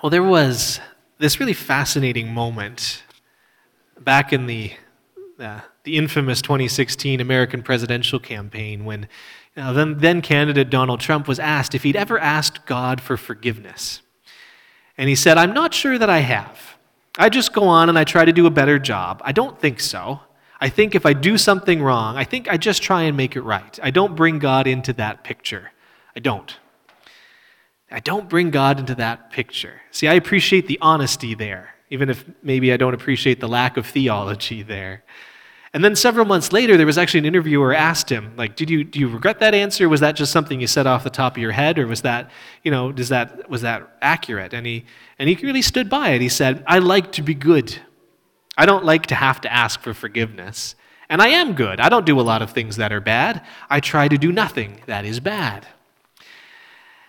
Well, there was this really fascinating moment back in the, uh, the infamous 2016 American presidential campaign when uh, then, then candidate Donald Trump was asked if he'd ever asked God for forgiveness. And he said, I'm not sure that I have. I just go on and I try to do a better job. I don't think so. I think if I do something wrong, I think I just try and make it right. I don't bring God into that picture. I don't. I don't bring God into that picture. See, I appreciate the honesty there, even if maybe I don't appreciate the lack of theology there. And then several months later, there was actually an interviewer asked him, like, did you, do you regret that answer? Was that just something you said off the top of your head? Or was that, you know, does that, was that accurate? And he, and he really stood by it. He said, I like to be good. I don't like to have to ask for forgiveness. And I am good. I don't do a lot of things that are bad. I try to do nothing that is bad.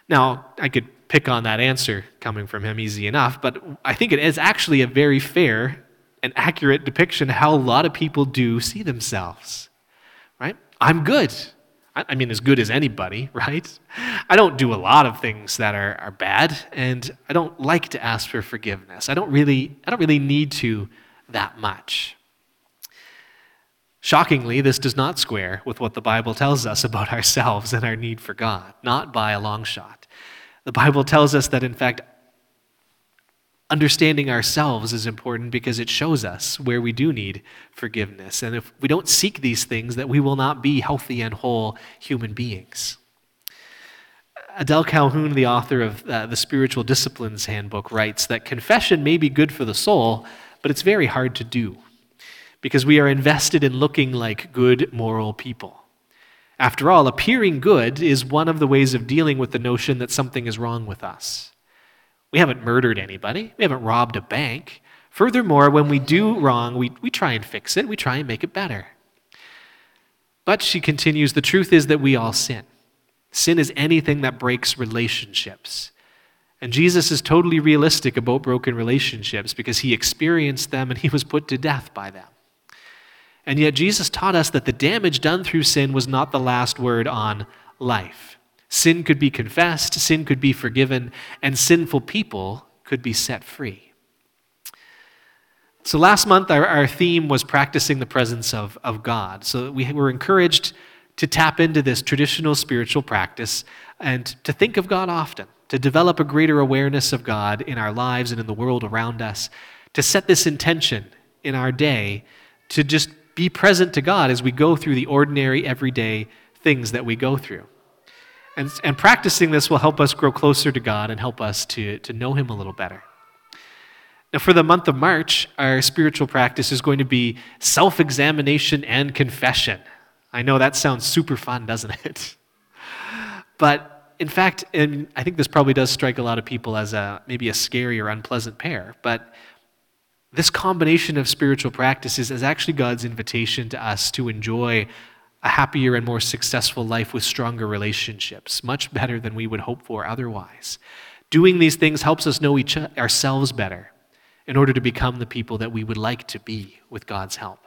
Now, I could pick on that answer coming from him easy enough, but I think it is actually a very fair and accurate depiction how a lot of people do see themselves. Right? I'm good. I mean, as good as anybody, right? I don't do a lot of things that are, are bad, and I don't like to ask for forgiveness. I don't really, I don't really need to that much. Shockingly, this does not square with what the Bible tells us about ourselves and our need for God, not by a long shot. The Bible tells us that, in fact, understanding ourselves is important because it shows us where we do need forgiveness. And if we don't seek these things, that we will not be healthy and whole human beings. Adele Calhoun, the author of uh, the Spiritual Disciplines Handbook, writes that confession may be good for the soul, but it's very hard to do because we are invested in looking like good, moral people. After all, appearing good is one of the ways of dealing with the notion that something is wrong with us. We haven't murdered anybody, we haven't robbed a bank. Furthermore, when we do wrong, we, we try and fix it, we try and make it better. But she continues the truth is that we all sin. Sin is anything that breaks relationships. And Jesus is totally realistic about broken relationships because he experienced them and he was put to death by them. And yet, Jesus taught us that the damage done through sin was not the last word on life. Sin could be confessed, sin could be forgiven, and sinful people could be set free. So, last month, our, our theme was practicing the presence of, of God. So, we were encouraged to tap into this traditional spiritual practice and to think of God often, to develop a greater awareness of God in our lives and in the world around us, to set this intention in our day to just be present to God as we go through the ordinary, everyday things that we go through. And, and practicing this will help us grow closer to God and help us to, to know Him a little better. Now, for the month of March, our spiritual practice is going to be self examination and confession. I know that sounds super fun, doesn't it? But in fact, and I think this probably does strike a lot of people as a maybe a scary or unpleasant pair, but this combination of spiritual practices is actually God's invitation to us to enjoy a happier and more successful life with stronger relationships, much better than we would hope for otherwise. Doing these things helps us know each ourselves better in order to become the people that we would like to be with God's help.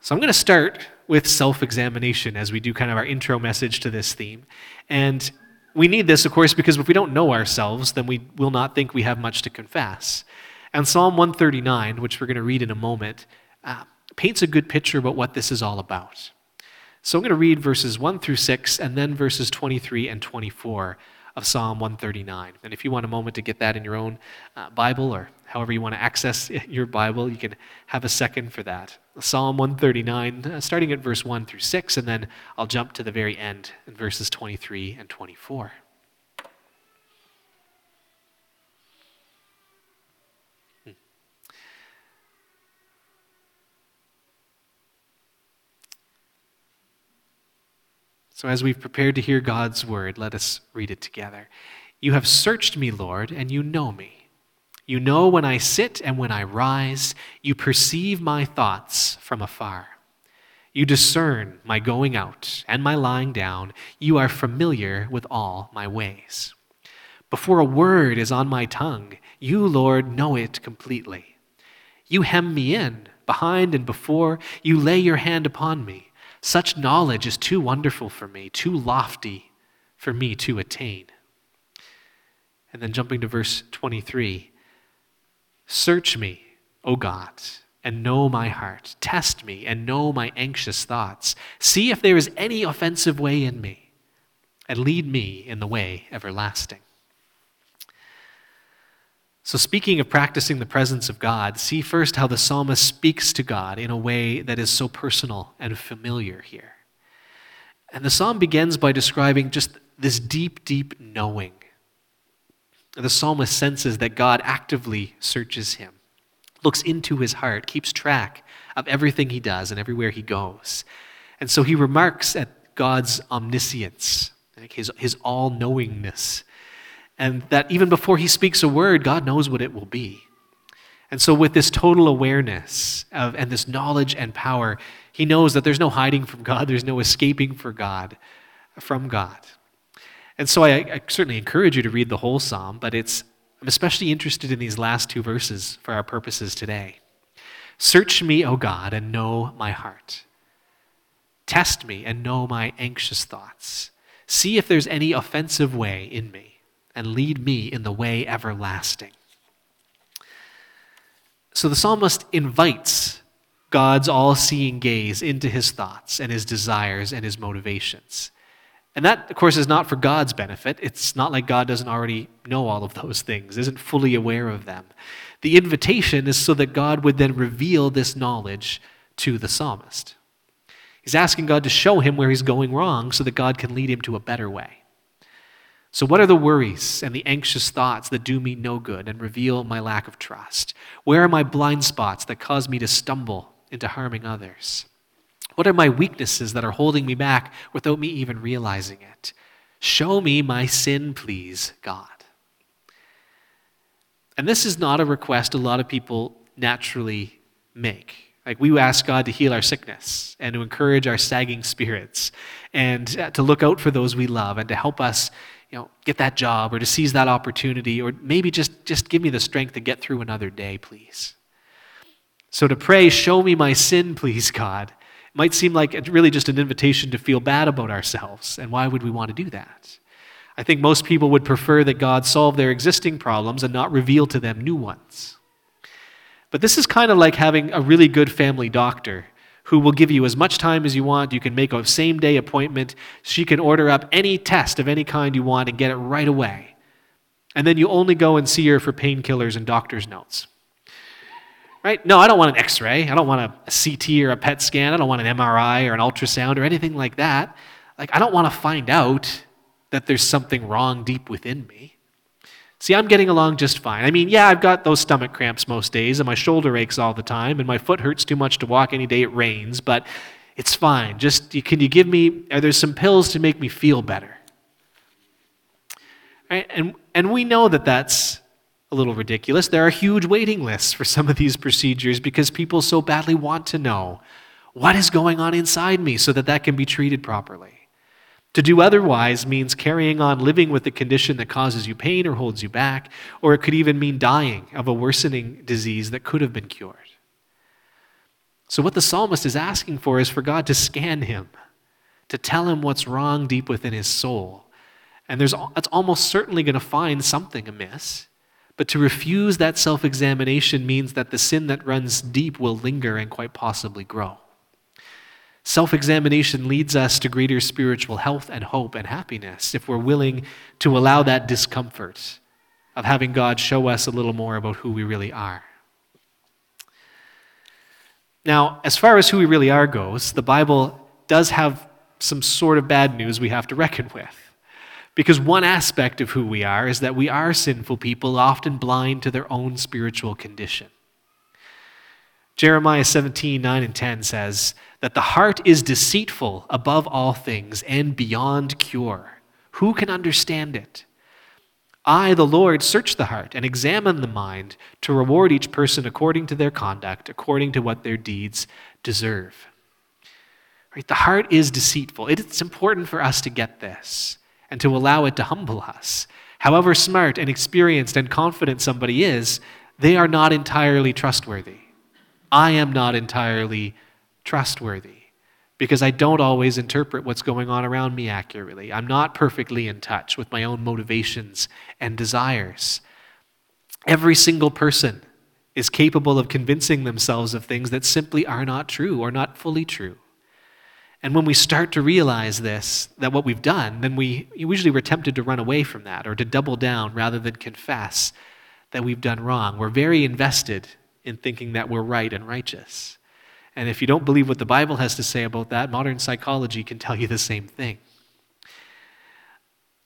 So I'm going to start with self examination as we do kind of our intro message to this theme. And we need this, of course, because if we don't know ourselves, then we will not think we have much to confess. And Psalm 139, which we're going to read in a moment, uh, paints a good picture about what this is all about. So I'm going to read verses 1 through 6 and then verses 23 and 24 of Psalm 139. And if you want a moment to get that in your own uh, Bible or however you want to access your Bible, you can have a second for that. Psalm 139, uh, starting at verse 1 through 6, and then I'll jump to the very end in verses 23 and 24. So, as we've prepared to hear God's word, let us read it together. You have searched me, Lord, and you know me. You know when I sit and when I rise. You perceive my thoughts from afar. You discern my going out and my lying down. You are familiar with all my ways. Before a word is on my tongue, you, Lord, know it completely. You hem me in, behind and before. You lay your hand upon me. Such knowledge is too wonderful for me, too lofty for me to attain. And then jumping to verse 23 Search me, O God, and know my heart. Test me and know my anxious thoughts. See if there is any offensive way in me, and lead me in the way everlasting. So, speaking of practicing the presence of God, see first how the psalmist speaks to God in a way that is so personal and familiar here. And the psalm begins by describing just this deep, deep knowing. The psalmist senses that God actively searches him, looks into his heart, keeps track of everything he does and everywhere he goes. And so he remarks at God's omniscience, his, his all knowingness and that even before he speaks a word, God knows what it will be. And so, with this total awareness of, and this knowledge and power, he knows that there's no hiding from God, there's no escaping for God, from God. And so, I, I certainly encourage you to read the whole psalm, but it's, I'm especially interested in these last two verses for our purposes today. Search me, O God, and know my heart. Test me and know my anxious thoughts. See if there's any offensive way in me and lead me in the way everlasting. So the psalmist invites God's all seeing gaze into his thoughts and his desires and his motivations. And that, of course, is not for God's benefit. It's not like God doesn't already know all of those things, isn't fully aware of them. The invitation is so that God would then reveal this knowledge to the psalmist. He's asking God to show him where he's going wrong so that God can lead him to a better way. So, what are the worries and the anxious thoughts that do me no good and reveal my lack of trust? Where are my blind spots that cause me to stumble into harming others? What are my weaknesses that are holding me back without me even realizing it? Show me my sin, please, God. And this is not a request a lot of people naturally make. Like we ask God to heal our sickness and to encourage our sagging spirits and uh, to look out for those we love and to help us you know, get that job or to seize that opportunity or maybe just, just give me the strength to get through another day, please. So to pray, show me my sin, please, God, it might seem like really just an invitation to feel bad about ourselves. And why would we want to do that? I think most people would prefer that God solve their existing problems and not reveal to them new ones. But this is kind of like having a really good family doctor who will give you as much time as you want. You can make a same day appointment. She can order up any test of any kind you want and get it right away. And then you only go and see her for painkillers and doctor's notes. Right? No, I don't want an x ray. I don't want a CT or a PET scan. I don't want an MRI or an ultrasound or anything like that. Like, I don't want to find out that there's something wrong deep within me. See, I'm getting along just fine. I mean, yeah, I've got those stomach cramps most days, and my shoulder aches all the time, and my foot hurts too much to walk any day it rains, but it's fine. Just can you give me, are there some pills to make me feel better? Right? And, and we know that that's a little ridiculous. There are huge waiting lists for some of these procedures because people so badly want to know what is going on inside me so that that can be treated properly. To do otherwise means carrying on living with a condition that causes you pain or holds you back, or it could even mean dying of a worsening disease that could have been cured. So, what the psalmist is asking for is for God to scan him, to tell him what's wrong deep within his soul. And there's, it's almost certainly going to find something amiss. But to refuse that self examination means that the sin that runs deep will linger and quite possibly grow. Self examination leads us to greater spiritual health and hope and happiness if we're willing to allow that discomfort of having God show us a little more about who we really are. Now, as far as who we really are goes, the Bible does have some sort of bad news we have to reckon with. Because one aspect of who we are is that we are sinful people, often blind to their own spiritual condition. Jeremiah 17, 9 and 10 says that the heart is deceitful above all things and beyond cure. Who can understand it? I, the Lord, search the heart and examine the mind to reward each person according to their conduct, according to what their deeds deserve. Right? The heart is deceitful. It's important for us to get this and to allow it to humble us. However smart and experienced and confident somebody is, they are not entirely trustworthy. I am not entirely trustworthy. because I don't always interpret what's going on around me accurately. I'm not perfectly in touch with my own motivations and desires. Every single person is capable of convincing themselves of things that simply are not true or not fully true. And when we start to realize this, that what we've done, then we usually we're tempted to run away from that or to double down rather than confess that we've done wrong. We're very invested in thinking that we're right and righteous. And if you don't believe what the Bible has to say about that, modern psychology can tell you the same thing.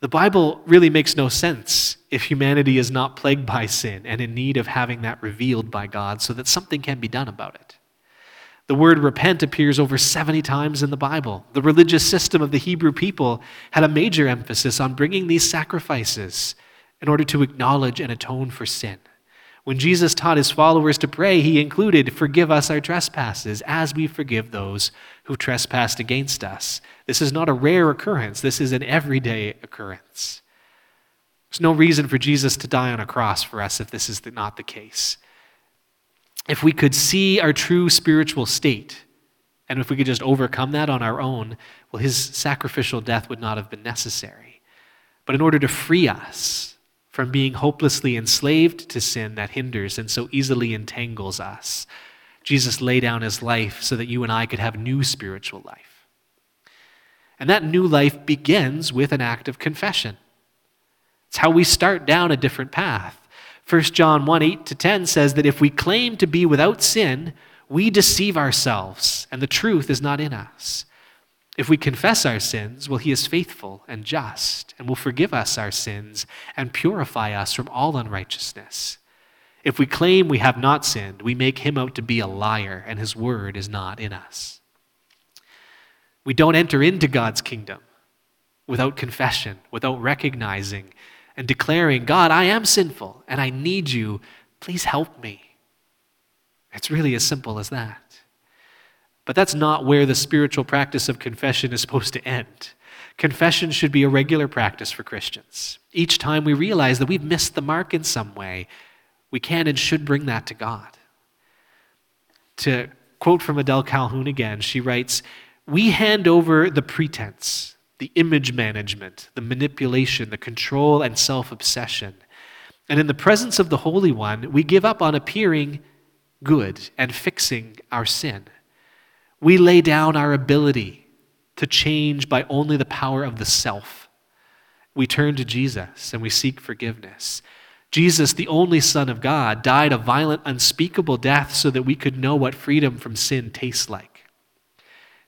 The Bible really makes no sense if humanity is not plagued by sin and in need of having that revealed by God so that something can be done about it. The word repent appears over 70 times in the Bible. The religious system of the Hebrew people had a major emphasis on bringing these sacrifices in order to acknowledge and atone for sin. When Jesus taught his followers to pray, he included, Forgive us our trespasses as we forgive those who trespassed against us. This is not a rare occurrence, this is an everyday occurrence. There's no reason for Jesus to die on a cross for us if this is not the case. If we could see our true spiritual state, and if we could just overcome that on our own, well, his sacrificial death would not have been necessary. But in order to free us, from being hopelessly enslaved to sin that hinders and so easily entangles us. Jesus laid down his life so that you and I could have new spiritual life. And that new life begins with an act of confession. It's how we start down a different path. 1 John 1 8 to 10 says that if we claim to be without sin, we deceive ourselves, and the truth is not in us. If we confess our sins, well, he is faithful and just and will forgive us our sins and purify us from all unrighteousness. If we claim we have not sinned, we make him out to be a liar, and his word is not in us. We don't enter into God's kingdom without confession, without recognizing and declaring, God, I am sinful and I need you. Please help me. It's really as simple as that. But that's not where the spiritual practice of confession is supposed to end. Confession should be a regular practice for Christians. Each time we realize that we've missed the mark in some way, we can and should bring that to God. To quote from Adele Calhoun again, she writes We hand over the pretense, the image management, the manipulation, the control, and self obsession. And in the presence of the Holy One, we give up on appearing good and fixing our sin. We lay down our ability to change by only the power of the self. We turn to Jesus and we seek forgiveness. Jesus, the only Son of God, died a violent, unspeakable death so that we could know what freedom from sin tastes like.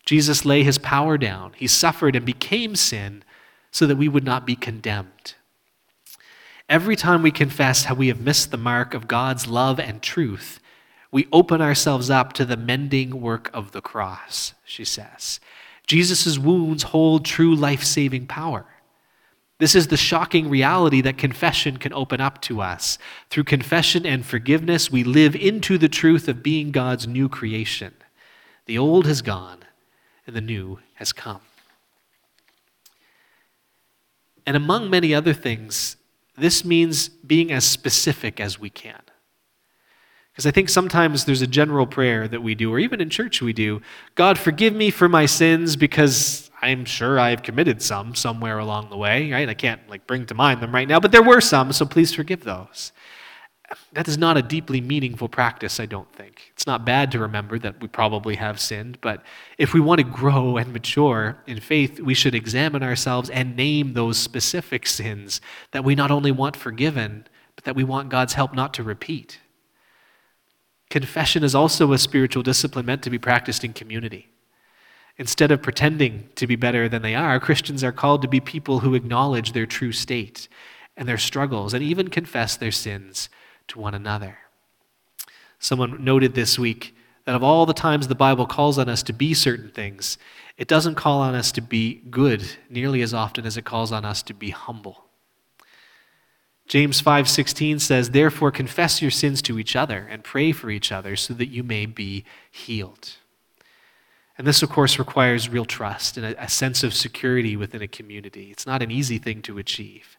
Jesus lay his power down. He suffered and became sin so that we would not be condemned. Every time we confess how we have missed the mark of God's love and truth, we open ourselves up to the mending work of the cross, she says. Jesus' wounds hold true life saving power. This is the shocking reality that confession can open up to us. Through confession and forgiveness, we live into the truth of being God's new creation. The old has gone, and the new has come. And among many other things, this means being as specific as we can. Because I think sometimes there's a general prayer that we do, or even in church we do God, forgive me for my sins because I'm sure I've committed some somewhere along the way, right? I can't like bring to mind them right now, but there were some, so please forgive those. That is not a deeply meaningful practice, I don't think. It's not bad to remember that we probably have sinned, but if we want to grow and mature in faith, we should examine ourselves and name those specific sins that we not only want forgiven, but that we want God's help not to repeat. Confession is also a spiritual discipline meant to be practiced in community. Instead of pretending to be better than they are, Christians are called to be people who acknowledge their true state and their struggles and even confess their sins to one another. Someone noted this week that of all the times the Bible calls on us to be certain things, it doesn't call on us to be good nearly as often as it calls on us to be humble. James 5:16 says, "Therefore confess your sins to each other and pray for each other so that you may be healed." And this of course requires real trust and a, a sense of security within a community. It's not an easy thing to achieve,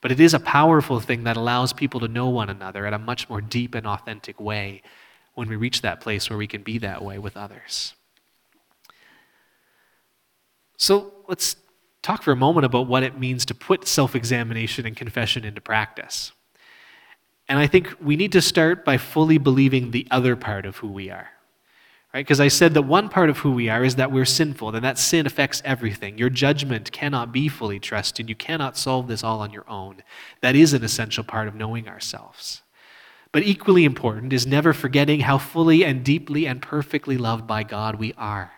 but it is a powerful thing that allows people to know one another in a much more deep and authentic way when we reach that place where we can be that way with others. So let's talk for a moment about what it means to put self examination and confession into practice. And I think we need to start by fully believing the other part of who we are. Right? Because I said that one part of who we are is that we're sinful, and that sin affects everything. Your judgment cannot be fully trusted. You cannot solve this all on your own. That is an essential part of knowing ourselves. But equally important is never forgetting how fully and deeply and perfectly loved by God we are.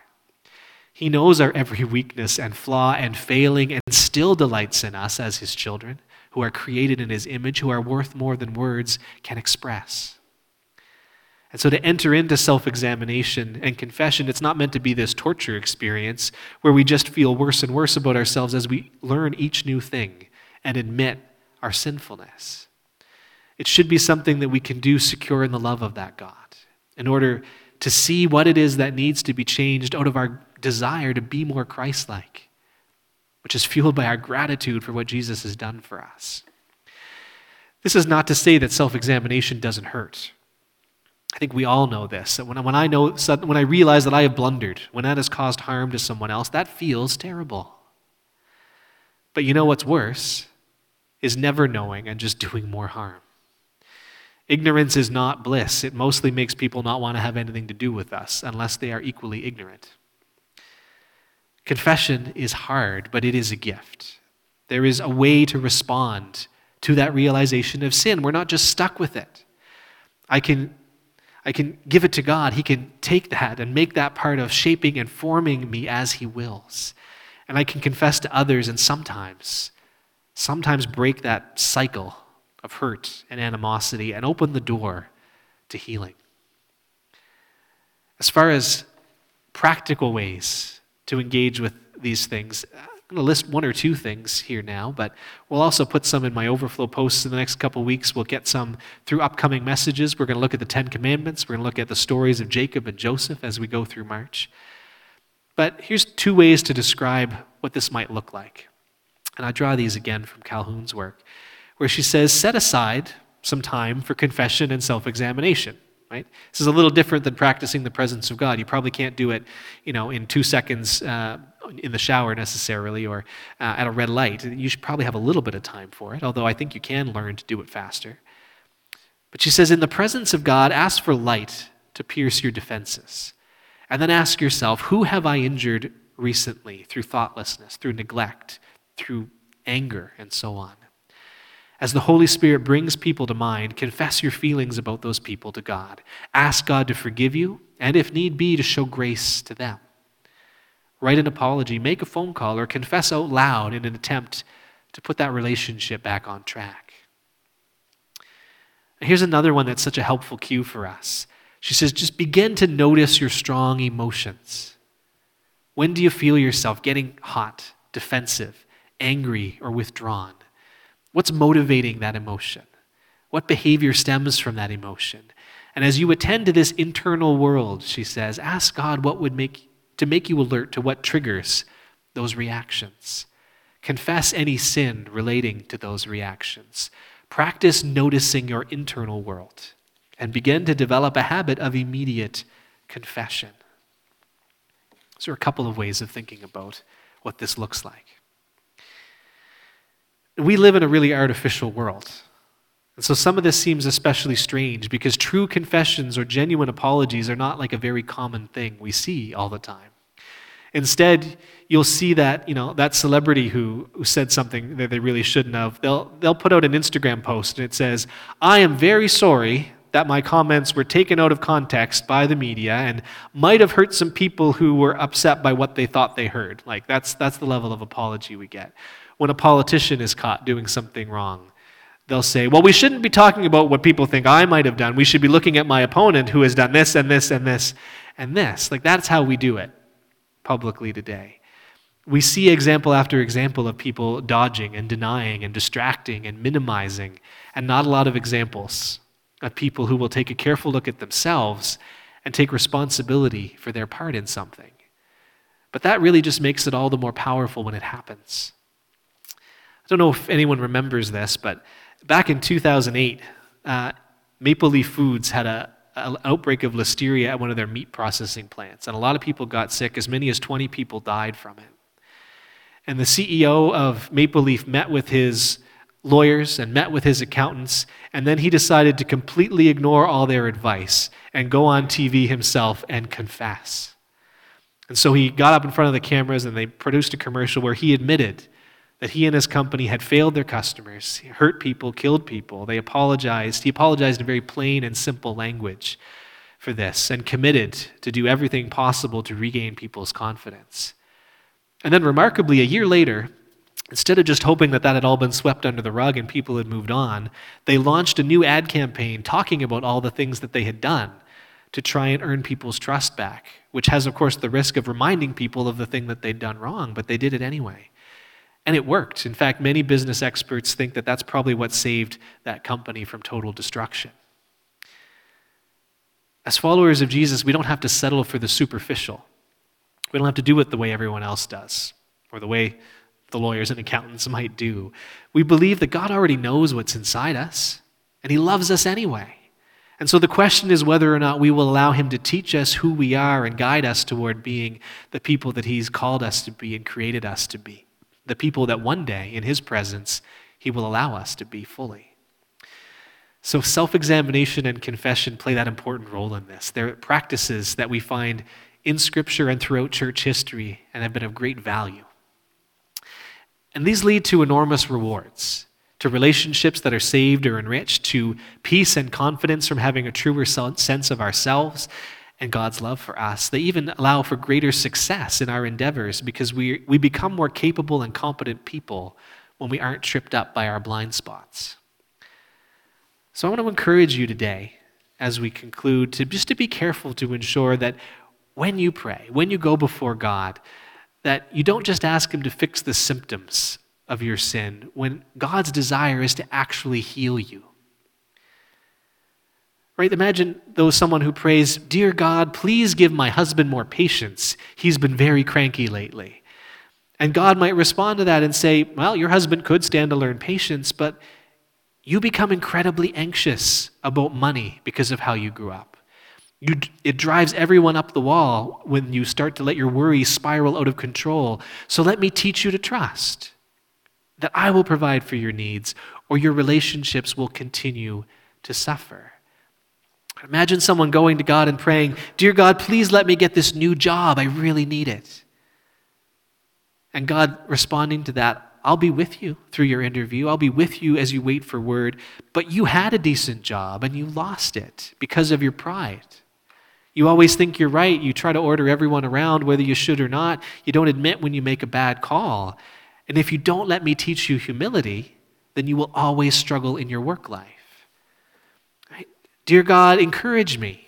He knows our every weakness and flaw and failing and still delights in us as His children, who are created in His image, who are worth more than words can express. And so to enter into self examination and confession, it's not meant to be this torture experience where we just feel worse and worse about ourselves as we learn each new thing and admit our sinfulness. It should be something that we can do secure in the love of that God in order to see what it is that needs to be changed out of our desire to be more Christ like, which is fueled by our gratitude for what Jesus has done for us. This is not to say that self examination doesn't hurt. I think we all know this. When, when I know, when I realize that I have blundered, when that has caused harm to someone else, that feels terrible. But you know what's worse is never knowing and just doing more harm. Ignorance is not bliss. It mostly makes people not want to have anything to do with us unless they are equally ignorant. Confession is hard, but it is a gift. There is a way to respond to that realization of sin. We're not just stuck with it. I can, I can give it to God. He can take that and make that part of shaping and forming me as He wills. And I can confess to others and sometimes, sometimes break that cycle of hurt and animosity and open the door to healing. As far as practical ways to engage with these things, I'm going to list one or two things here now, but we'll also put some in my overflow posts in the next couple weeks. We'll get some through upcoming messages. We're going to look at the Ten Commandments. We're going to look at the stories of Jacob and Joseph as we go through March. But here's two ways to describe what this might look like. And I draw these again from Calhoun's work where she says, set aside some time for confession and self examination. Right? This is a little different than practicing the presence of God. You probably can't do it, you know, in two seconds uh, in the shower necessarily or uh, at a red light. You should probably have a little bit of time for it, although I think you can learn to do it faster. But she says, in the presence of God, ask for light to pierce your defenses. And then ask yourself, who have I injured recently through thoughtlessness, through neglect, through anger, and so on? As the Holy Spirit brings people to mind, confess your feelings about those people to God. Ask God to forgive you, and if need be, to show grace to them. Write an apology, make a phone call, or confess out loud in an attempt to put that relationship back on track. Here's another one that's such a helpful cue for us. She says, just begin to notice your strong emotions. When do you feel yourself getting hot, defensive, angry, or withdrawn? What's motivating that emotion? What behavior stems from that emotion? And as you attend to this internal world, she says, ask God what would make to make you alert to what triggers those reactions. Confess any sin relating to those reactions. Practice noticing your internal world and begin to develop a habit of immediate confession. So, a couple of ways of thinking about what this looks like we live in a really artificial world. And so some of this seems especially strange because true confessions or genuine apologies are not like a very common thing we see all the time. Instead, you'll see that, you know, that celebrity who, who said something that they really shouldn't have, they'll, they'll put out an Instagram post and it says, I am very sorry that my comments were taken out of context by the media and might have hurt some people who were upset by what they thought they heard. Like, that's, that's the level of apology we get when a politician is caught doing something wrong. They'll say, Well, we shouldn't be talking about what people think I might have done. We should be looking at my opponent who has done this and this and this and this. Like, that's how we do it publicly today. We see example after example of people dodging and denying and distracting and minimizing, and not a lot of examples of people who will take a careful look at themselves and take responsibility for their part in something. But that really just makes it all the more powerful when it happens. I don't know if anyone remembers this, but back in 2008, uh, Maple Leaf Foods had a, an outbreak of listeria at one of their meat processing plants, and a lot of people got sick. As many as 20 people died from it. And the CEO of Maple Leaf met with his lawyers and met with his accountants, and then he decided to completely ignore all their advice and go on TV himself and confess. And so he got up in front of the cameras and they produced a commercial where he admitted that he and his company had failed their customers, hurt people, killed people. They apologized. He apologized in very plain and simple language for this and committed to do everything possible to regain people's confidence. And then, remarkably, a year later, instead of just hoping that that had all been swept under the rug and people had moved on, they launched a new ad campaign talking about all the things that they had done to try and earn people's trust back, which has, of course, the risk of reminding people of the thing that they'd done wrong, but they did it anyway. And it worked. In fact, many business experts think that that's probably what saved that company from total destruction. As followers of Jesus, we don't have to settle for the superficial. We don't have to do it the way everyone else does, or the way the lawyers and accountants might do. We believe that God already knows what's inside us, and He loves us anyway. And so the question is whether or not we will allow Him to teach us who we are and guide us toward being the people that He's called us to be and created us to be the people that one day, in His presence, He will allow us to be fully. So, self examination and confession play that important role in this. They're practices that we find in Scripture and throughout church history and have been of great value. And these lead to enormous rewards to relationships that are saved or enriched, to peace and confidence from having a truer sense of ourselves, and God's love for us. They even allow for greater success in our endeavors because we, we become more capable and competent people when we aren't tripped up by our blind spots. So I want to encourage you today as we conclude to just to be careful to ensure that when you pray, when you go before God, that you don't just ask him to fix the symptoms of your sin when God's desire is to actually heal you. Right? Imagine though someone who prays, Dear God, please give my husband more patience. He's been very cranky lately. And God might respond to that and say, Well, your husband could stand to learn patience, but you become incredibly anxious about money because of how you grew up. You, it drives everyone up the wall when you start to let your worries spiral out of control. So let me teach you to trust that I will provide for your needs, or your relationships will continue to suffer. Imagine someone going to God and praying, Dear God, please let me get this new job. I really need it. And God responding to that, I'll be with you through your interview. I'll be with you as you wait for word. But you had a decent job and you lost it because of your pride. You always think you're right. You try to order everyone around whether you should or not. You don't admit when you make a bad call. And if you don't let me teach you humility, then you will always struggle in your work life. Dear God, encourage me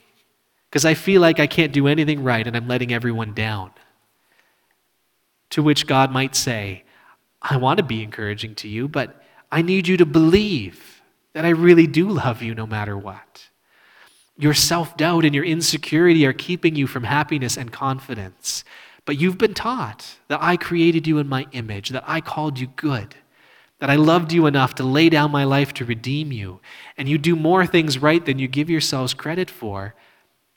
because I feel like I can't do anything right and I'm letting everyone down. To which God might say, I want to be encouraging to you, but I need you to believe that I really do love you no matter what. Your self doubt and your insecurity are keeping you from happiness and confidence. But you've been taught that I created you in my image, that I called you good that I loved you enough to lay down my life to redeem you, and you do more things right than you give yourselves credit for.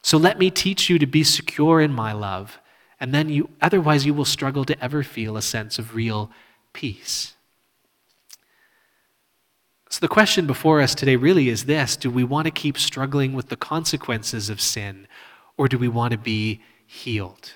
So let me teach you to be secure in my love, and then you otherwise you will struggle to ever feel a sense of real peace. So the question before us today really is this, do we want to keep struggling with the consequences of sin or do we want to be healed?